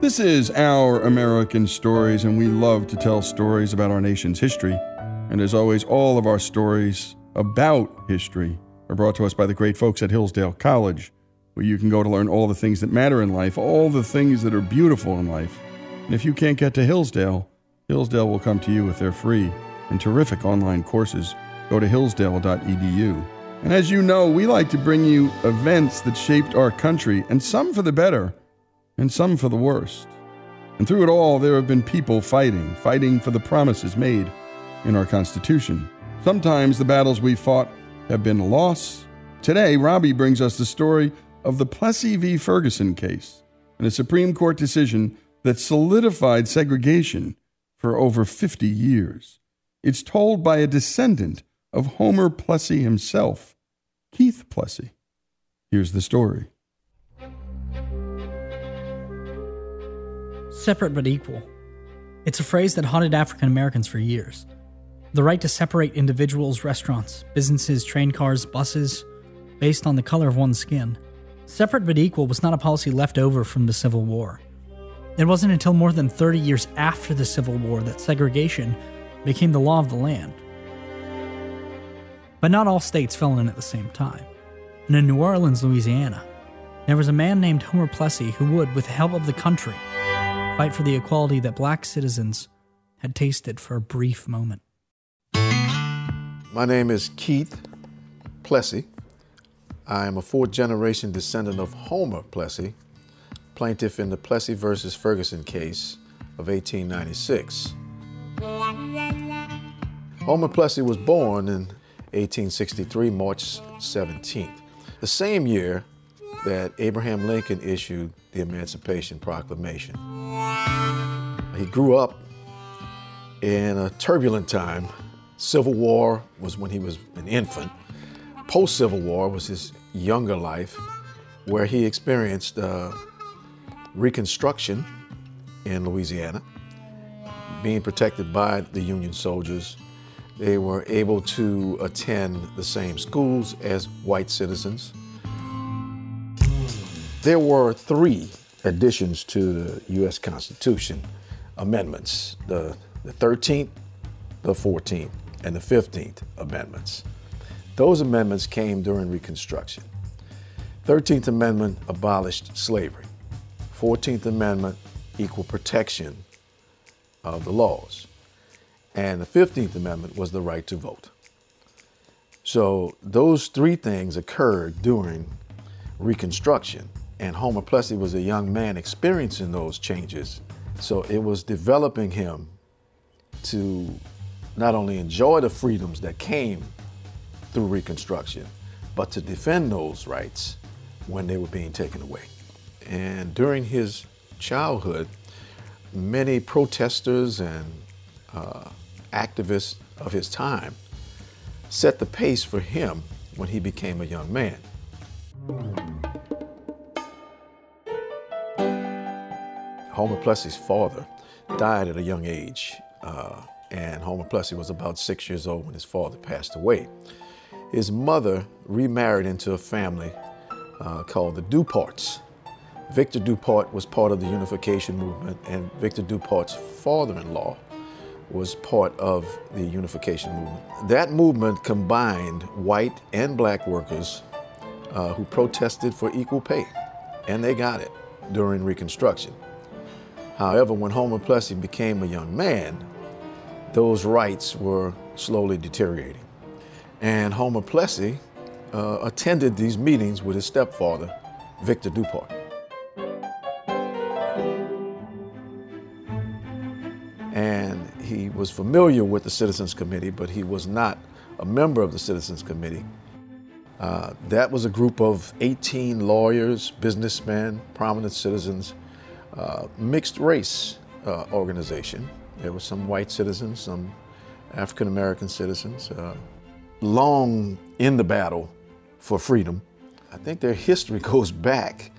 This is Our American Stories, and we love to tell stories about our nation's history. And as always, all of our stories about history are brought to us by the great folks at Hillsdale College, where you can go to learn all the things that matter in life, all the things that are beautiful in life. And if you can't get to Hillsdale, Hillsdale will come to you with their free and terrific online courses. Go to hillsdale.edu. And as you know, we like to bring you events that shaped our country, and some for the better and some for the worst. And through it all, there have been people fighting, fighting for the promises made in our Constitution. Sometimes the battles we fought have been a loss. Today, Robbie brings us the story of the Plessy v. Ferguson case and a Supreme Court decision that solidified segregation for over 50 years. It's told by a descendant of Homer Plessy himself, Keith Plessy. Here's the story. Separate but equal. It's a phrase that haunted African Americans for years. The right to separate individuals, restaurants, businesses, train cars, buses, based on the color of one's skin. Separate but equal was not a policy left over from the Civil War. It wasn't until more than 30 years after the Civil War that segregation became the law of the land. But not all states fell in at the same time. And in New Orleans, Louisiana, there was a man named Homer Plessy who would, with the help of the country, fight for the equality that black citizens had tasted for a brief moment. My name is Keith Plessy. I am a fourth generation descendant of Homer Plessy, plaintiff in the Plessy versus Ferguson case of 1896. Homer Plessy was born in 1863, March 17th, the same year that Abraham Lincoln issued the Emancipation Proclamation. He grew up in a turbulent time. Civil War was when he was an infant. Post Civil War was his younger life, where he experienced uh, Reconstruction in Louisiana, being protected by the Union soldiers. They were able to attend the same schools as white citizens. There were three additions to the U.S. Constitution amendments the, the 13th, the 14th, and the 15th amendments. Those amendments came during Reconstruction. 13th Amendment abolished slavery. 14th Amendment, equal protection of the laws. And the 15th Amendment was the right to vote. So those three things occurred during Reconstruction. And Homer Plessy was a young man experiencing those changes. So it was developing him to not only enjoy the freedoms that came through Reconstruction, but to defend those rights when they were being taken away. And during his childhood, many protesters and uh, activists of his time set the pace for him when he became a young man. Homer Plessy's father died at a young age, uh, and Homer Plessy was about six years old when his father passed away. His mother remarried into a family uh, called the Duparts. Victor Dupart was part of the unification movement, and Victor Dupart's father in law was part of the unification movement. That movement combined white and black workers uh, who protested for equal pay, and they got it during Reconstruction. However, when Homer Plessy became a young man, those rights were slowly deteriorating. And Homer Plessy uh, attended these meetings with his stepfather, Victor Dupart. And he was familiar with the Citizens Committee, but he was not a member of the Citizens Committee. Uh, that was a group of 18 lawyers, businessmen, prominent citizens, uh, mixed race uh, organization. There were some white citizens, some African American citizens, uh, long in the battle for freedom. I think their history goes back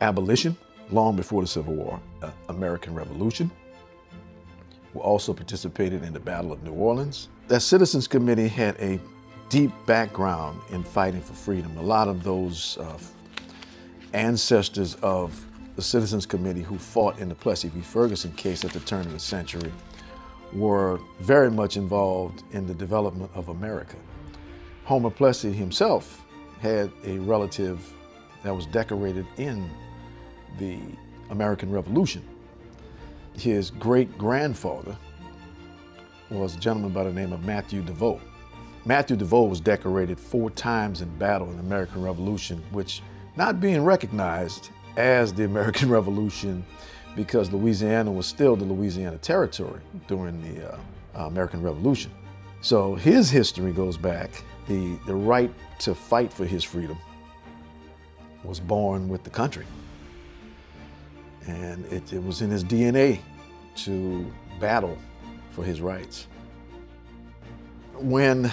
abolition, long before the Civil War, uh, American Revolution, who also participated in the Battle of New Orleans. That Citizens Committee had a deep background in fighting for freedom. A lot of those uh, ancestors of the Citizens Committee who fought in the Plessy v. Ferguson case at the turn of the century were very much involved in the development of America. Homer Plessy himself had a relative that was decorated in the American Revolution. His great grandfather was a gentleman by the name of Matthew DeVoe. Matthew DeVoe was decorated four times in battle in the American Revolution, which not being recognized as the American Revolution because Louisiana was still the Louisiana Territory during the uh, American Revolution. So his history goes back. The, the right to fight for his freedom was born with the country. And it, it was in his DNA to battle for his rights. When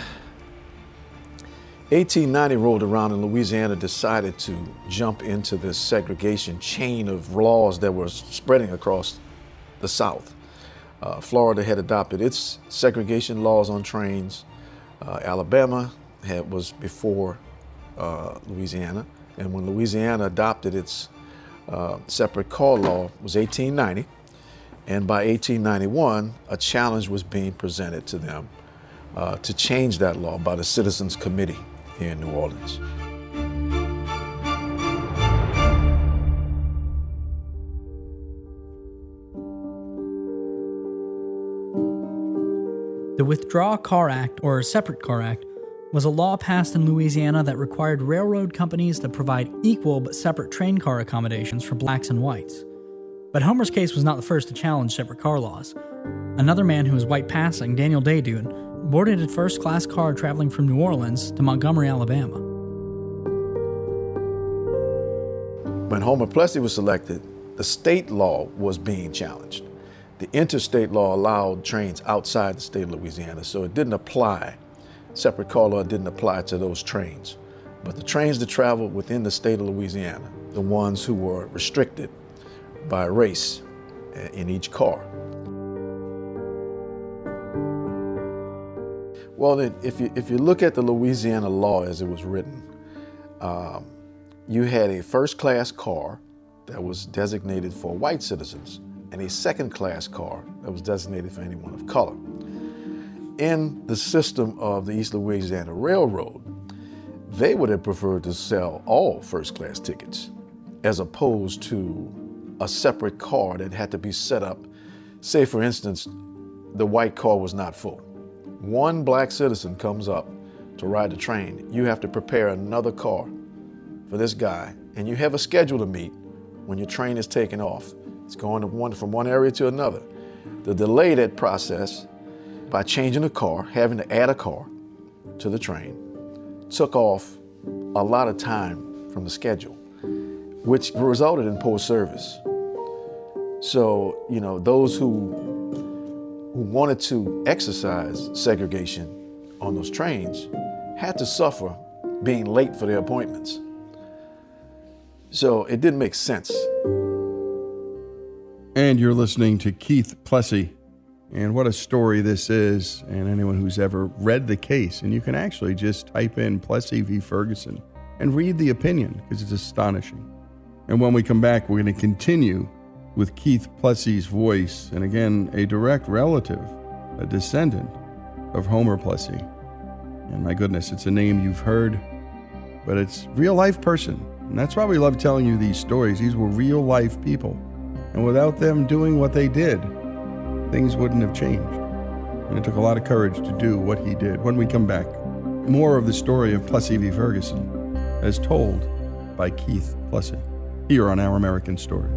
1890 rolled around and Louisiana decided to jump into this segregation chain of laws that were spreading across the South. Uh, Florida had adopted its segregation laws on trains. Uh, Alabama had, was before uh, Louisiana. And when Louisiana adopted its uh, separate car law, it was 1890. And by 1891, a challenge was being presented to them uh, to change that law by the Citizens Committee here in New Orleans. The Withdraw Car Act, or Separate Car Act, was a law passed in Louisiana that required railroad companies to provide equal but separate train car accommodations for blacks and whites. But Homer's case was not the first to challenge separate car laws. Another man who was white passing, Daniel Desdunes, boarded a first class car traveling from New Orleans to Montgomery, Alabama. When Homer Plessy was selected, the state law was being challenged. The interstate law allowed trains outside the state of Louisiana, so it didn't apply. Separate car law didn't apply to those trains. But the trains that traveled within the state of Louisiana the ones who were restricted by race uh, in each car. Well, if you, if you look at the Louisiana law as it was written, um, you had a first class car that was designated for white citizens and a second class car that was designated for anyone of color. In the system of the East Louisiana Railroad, they would have preferred to sell all first class tickets as opposed to a separate car that had to be set up. Say, for instance, the white car was not full. One black citizen comes up to ride the train. You have to prepare another car for this guy, and you have a schedule to meet when your train is taking off. It's going one, from one area to another. To delay that process by changing the car, having to add a car to the train, took off a lot of time from the schedule, which resulted in poor service. So, you know, those who who wanted to exercise segregation on those trains had to suffer being late for their appointments. So it didn't make sense. And you're listening to Keith Plessy. And what a story this is, and anyone who's ever read the case. And you can actually just type in Plessy v. Ferguson and read the opinion because it's astonishing. And when we come back, we're going to continue with Keith Plessy's voice, and again, a direct relative, a descendant of Homer Plessy. And my goodness, it's a name you've heard, but it's real life person. And that's why we love telling you these stories. These were real life people. And without them doing what they did, things wouldn't have changed. And it took a lot of courage to do what he did. When we come back, more of the story of Plessy v. Ferguson, as told by Keith Plessy, here on Our American Stories.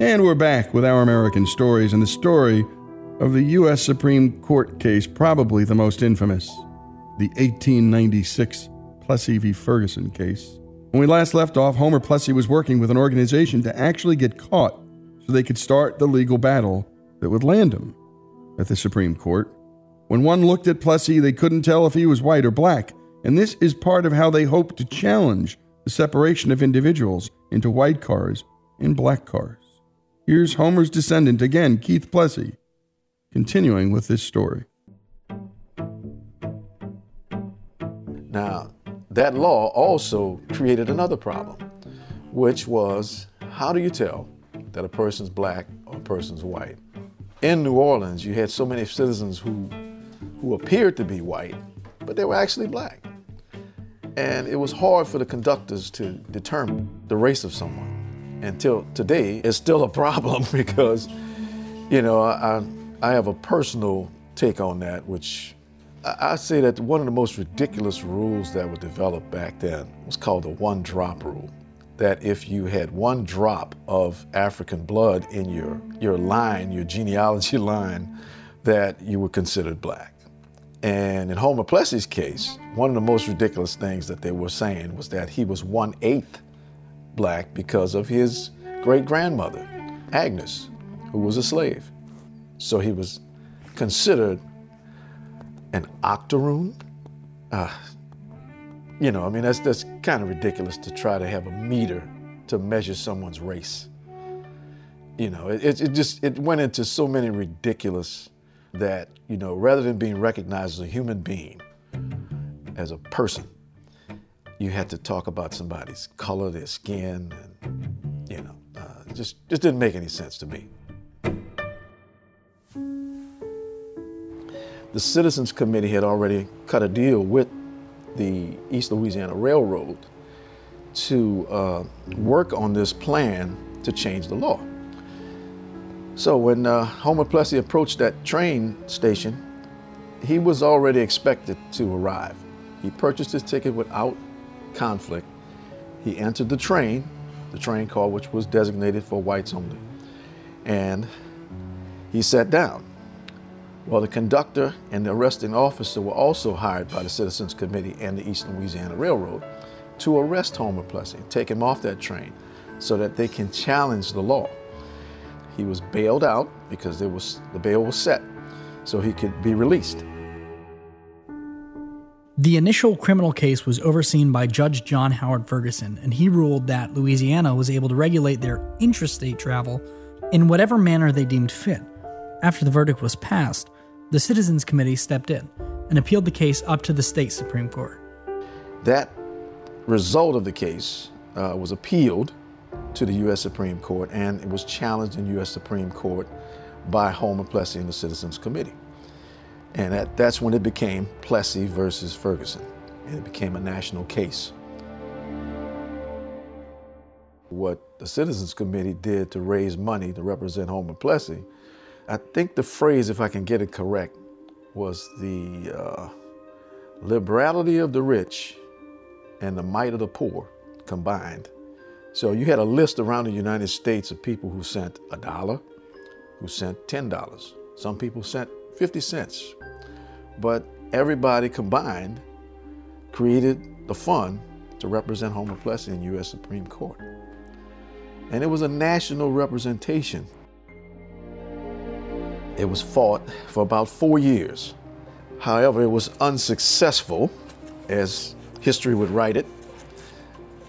And we're back with Our American Stories and the story of the U.S. Supreme Court case, probably the most infamous, the 1896 Plessy v. Ferguson case. When we last left off, Homer Plessy was working with an organization to actually get caught so they could start the legal battle that would land him at the Supreme Court. When one looked at Plessy, they couldn't tell if he was white or black, and this is part of how they hope to challenge the separation of individuals into white cars and black cars. Here's Homer's descendant again, Keith Plessy, continuing with this story. Now, that law also created another problem, which was how do you tell that a person's black or a person's white? In New Orleans, you had so many citizens who, who appeared to be white, but they were actually black. And it was hard for the conductors to determine the race of someone until today is still a problem because, you know, I, I have a personal take on that, which I, say that one of the most ridiculous rules that were developed back then was called the one drop rule. That if you had one drop of African blood in your, your line, your genealogy line, that you were considered black. And in Homer Plessy's case, one of the most ridiculous things that they were saying was that he was one eighth black because of his great grandmother, Agnes, who was a slave. So he was considered an octoroon. Uh, you know, I mean, that's, that's kind of ridiculous to try to have a meter to measure someone's race. You know, it, it just it went into so many ridiculous that, you know, rather than being recognized as a human being, as a person, you had to talk about somebody's color, their skin, and you know, uh, just just didn't make any sense to me. The Citizens Committee had already cut a deal with the East Louisiana Railroad to uh, work on this plan to change the law. So when uh, Homer Plessy approached that train station, he was already expected to arrive. He purchased his ticket without conflict, he entered the train, the train car which was designated for whites only, and he sat down. Well, the conductor and the arresting officer were also hired by the Citizens Committee and the East Louisiana Railroad to arrest Homer Plessy, take him off that train so that they can challenge the law. He was bailed out because there was, the bail was set so he could be released. The initial criminal case was overseen by Judge John Howard Ferguson, and he ruled that Louisiana was able to regulate their intrastate travel in whatever manner they deemed fit. After the verdict was passed, The Citizens Committee stepped in and appealed the case up to the state Supreme Court. That result of the case uh, was appealed to the U.S. Supreme Court and it was challenged in U.S. Supreme Court by Homer Plessy and the Citizens Committee. And that, that's when it became Plessy versus Ferguson, and it became a national case. What the Citizens Committee did to raise money to represent Homer Plessy, I think the phrase, if I can get it correct, was the uh, liberality of the rich and the might of the poor combined. So you had a list around the United States of people who sent a dollar, who sent $10. Some people sent 50 cents. But everybody combined created the fund to represent Homer Plessy in U.S. Supreme Court. And it was a national representation. It was fought for about four years. However, it was unsuccessful, as history would write it.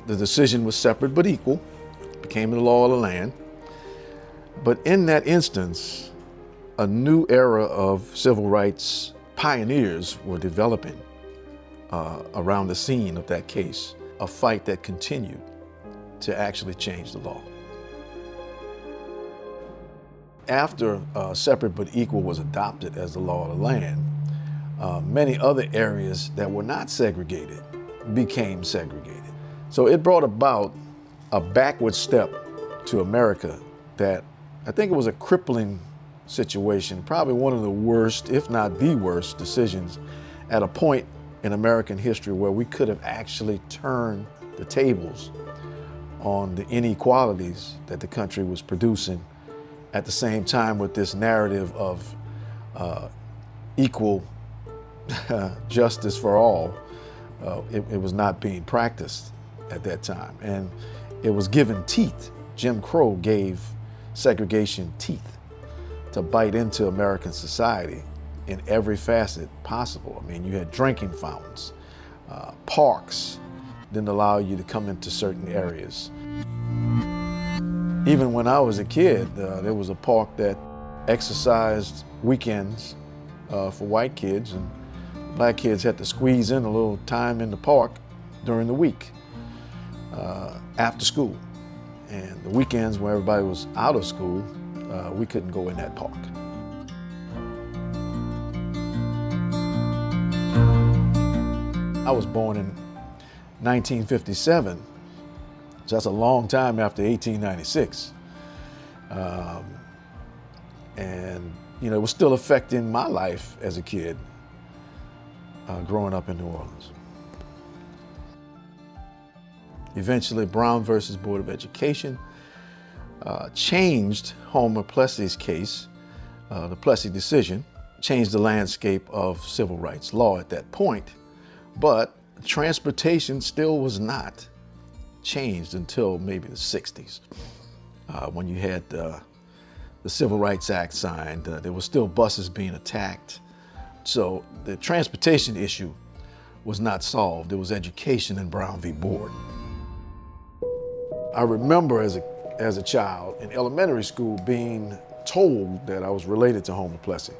The decision was separate but equal, it became the law of the land. But in that instance, a new era of civil rights pioneers were developing uh, around the scene of that case, a fight that continued to actually change the law. After uh, separate but equal was adopted as the law of the land, uh, many other areas that were not segregated became segregated. So it brought about a backward step to America that I think it was a crippling situation, probably one of the worst, if not the worst, decisions at a point in American history where we could have actually turned the tables on the inequalities that the country was producing at the same time with this narrative of uh, equal justice for all. Uh, it, it was not being practiced at that time. And it was given teeth. Jim Crow gave segregation teeth to bite into American society in every facet possible. I mean, you had drinking fountains, uh, parks didn't allow you to come into certain areas. Even when I was a kid, uh, there was a park that exercised weekends uh, for white kids, and black kids had to squeeze in a little time in the park during the week uh, after school. And the weekends when everybody was out of school, uh, we couldn't go in that park. I was born in 1957, so that's a long time after 1896. Um, and, you know, it was still affecting my life as a kid uh, growing up in New Orleans. Eventually, Brown versus Board of Education uh, changed Homer Plessy's case, uh, the Plessy decision, changed the landscape of civil rights law at that point. But transportation still was not changed until maybe the 60s, uh, when you had uh, the Civil Rights Act signed. Uh, there were still buses being attacked. So the transportation issue was not solved. It was education in Brown v. Board. I remember as a, as a child in elementary school being told that I was related to Homer Plessy.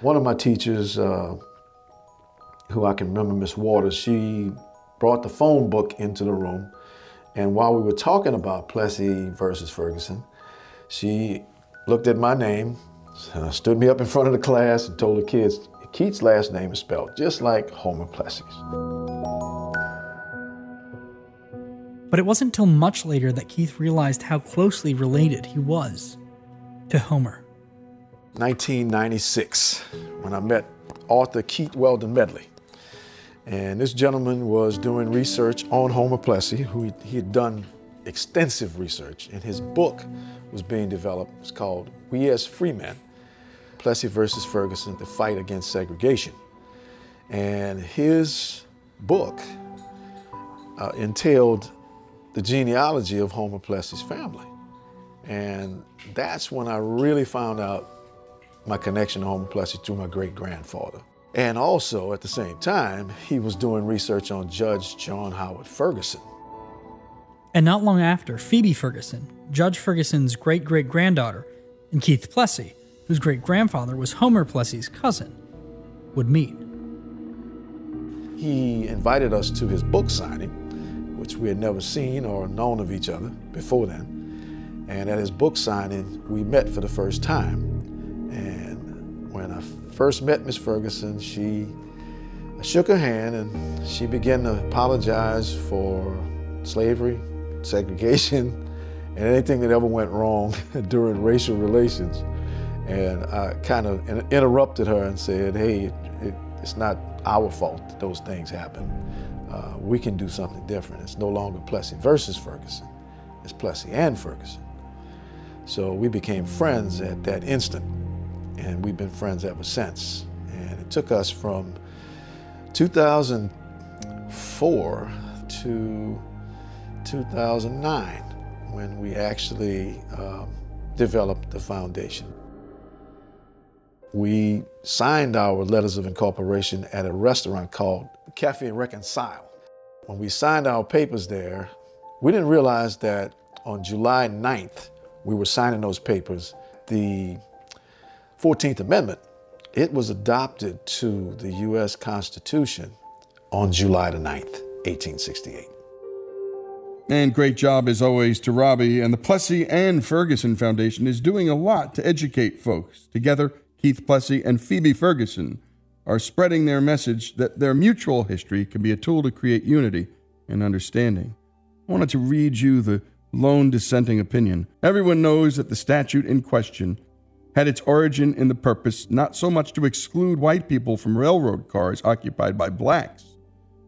One of my teachers, uh, who I can remember, Miss Waters, she brought the phone book into the room. And while we were talking about Plessy versus Ferguson, she looked at my name, stood me up in front of the class, and told the kids, Keith's last name is spelled just like Homer Plessy's. But it wasn't until much later that Keith realized how closely related he was to Homer. 1996, when I met author Keith Weldon Medley. And this gentleman was doing research on Homer Plessy, who he, had done extensive research, and his book was being developed. It's called We as Free Men Plessy versus Ferguson The Fight Against Segregation. And his book uh, entailed the genealogy of Homer Plessy's family. And that's when I really found out my connection to Homer Plessy through my great grandfather. And also, at the same time, he was doing research on Judge John Howard Ferguson. And not long after, Phoebe Ferguson, Judge Ferguson's great great granddaughter, and Keith Plessy, whose great grandfather was Homer Plessy's cousin, would meet. He invited us to his book signing, which we had never seen or known of each other before then. And at his book signing, we met for the first time. And when I first met Miss Ferguson, she I shook her hand and she began to apologize for slavery, segregation, and anything that ever went wrong during racial relations. And I kind of interrupted her and said, hey, it, it's not our fault that those things happen. Uh, we can do something different. It's no longer Plessy versus Ferguson. It's Plessy and Ferguson. So we became friends at that instant, and we've been friends ever since. And it took us from 2004 to 2009 when we actually um, developed the foundation. We signed our letters of incorporation at a restaurant called Cafe Reconcile. When we signed our papers there, we didn't realize that on July 9th, we were signing those papers. The 14th Amendment, it was adopted to the U.S. Constitution on July the 9th, 1868. And great job, as always, to Robbie. And the Plessy and Ferguson Foundation is doing a lot to educate folks. Together, Keith Plessy and Phoebe Ferguson are spreading their message that their mutual history can be a tool to create unity and understanding. I wanted to read you the lone dissenting opinion. Everyone knows that the statute in question had its origin in the purpose not so much to exclude white people from railroad cars occupied by blacks,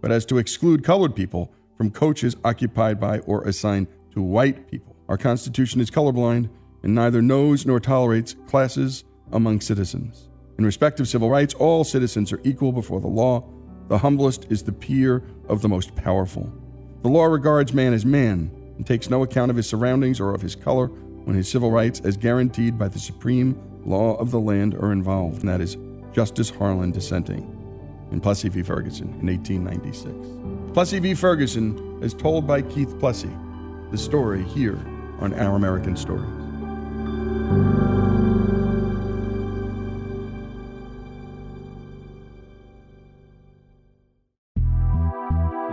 but as to exclude colored people from coaches occupied by or assigned to white people. Our Constitution is colorblind and neither knows nor tolerates classes among citizens. In respect of civil rights, all citizens are equal before the law. The humblest is the peer of the most powerful. The law regards man as man and takes no account of his surroundings or of his color when his civil rights, as guaranteed by the supreme law of the land, are involved. And that is Justice Harlan dissenting in Plessy v. Ferguson in 1896. Plessy v. Ferguson, as told by Keith Plessy, the story here on Our American Stories.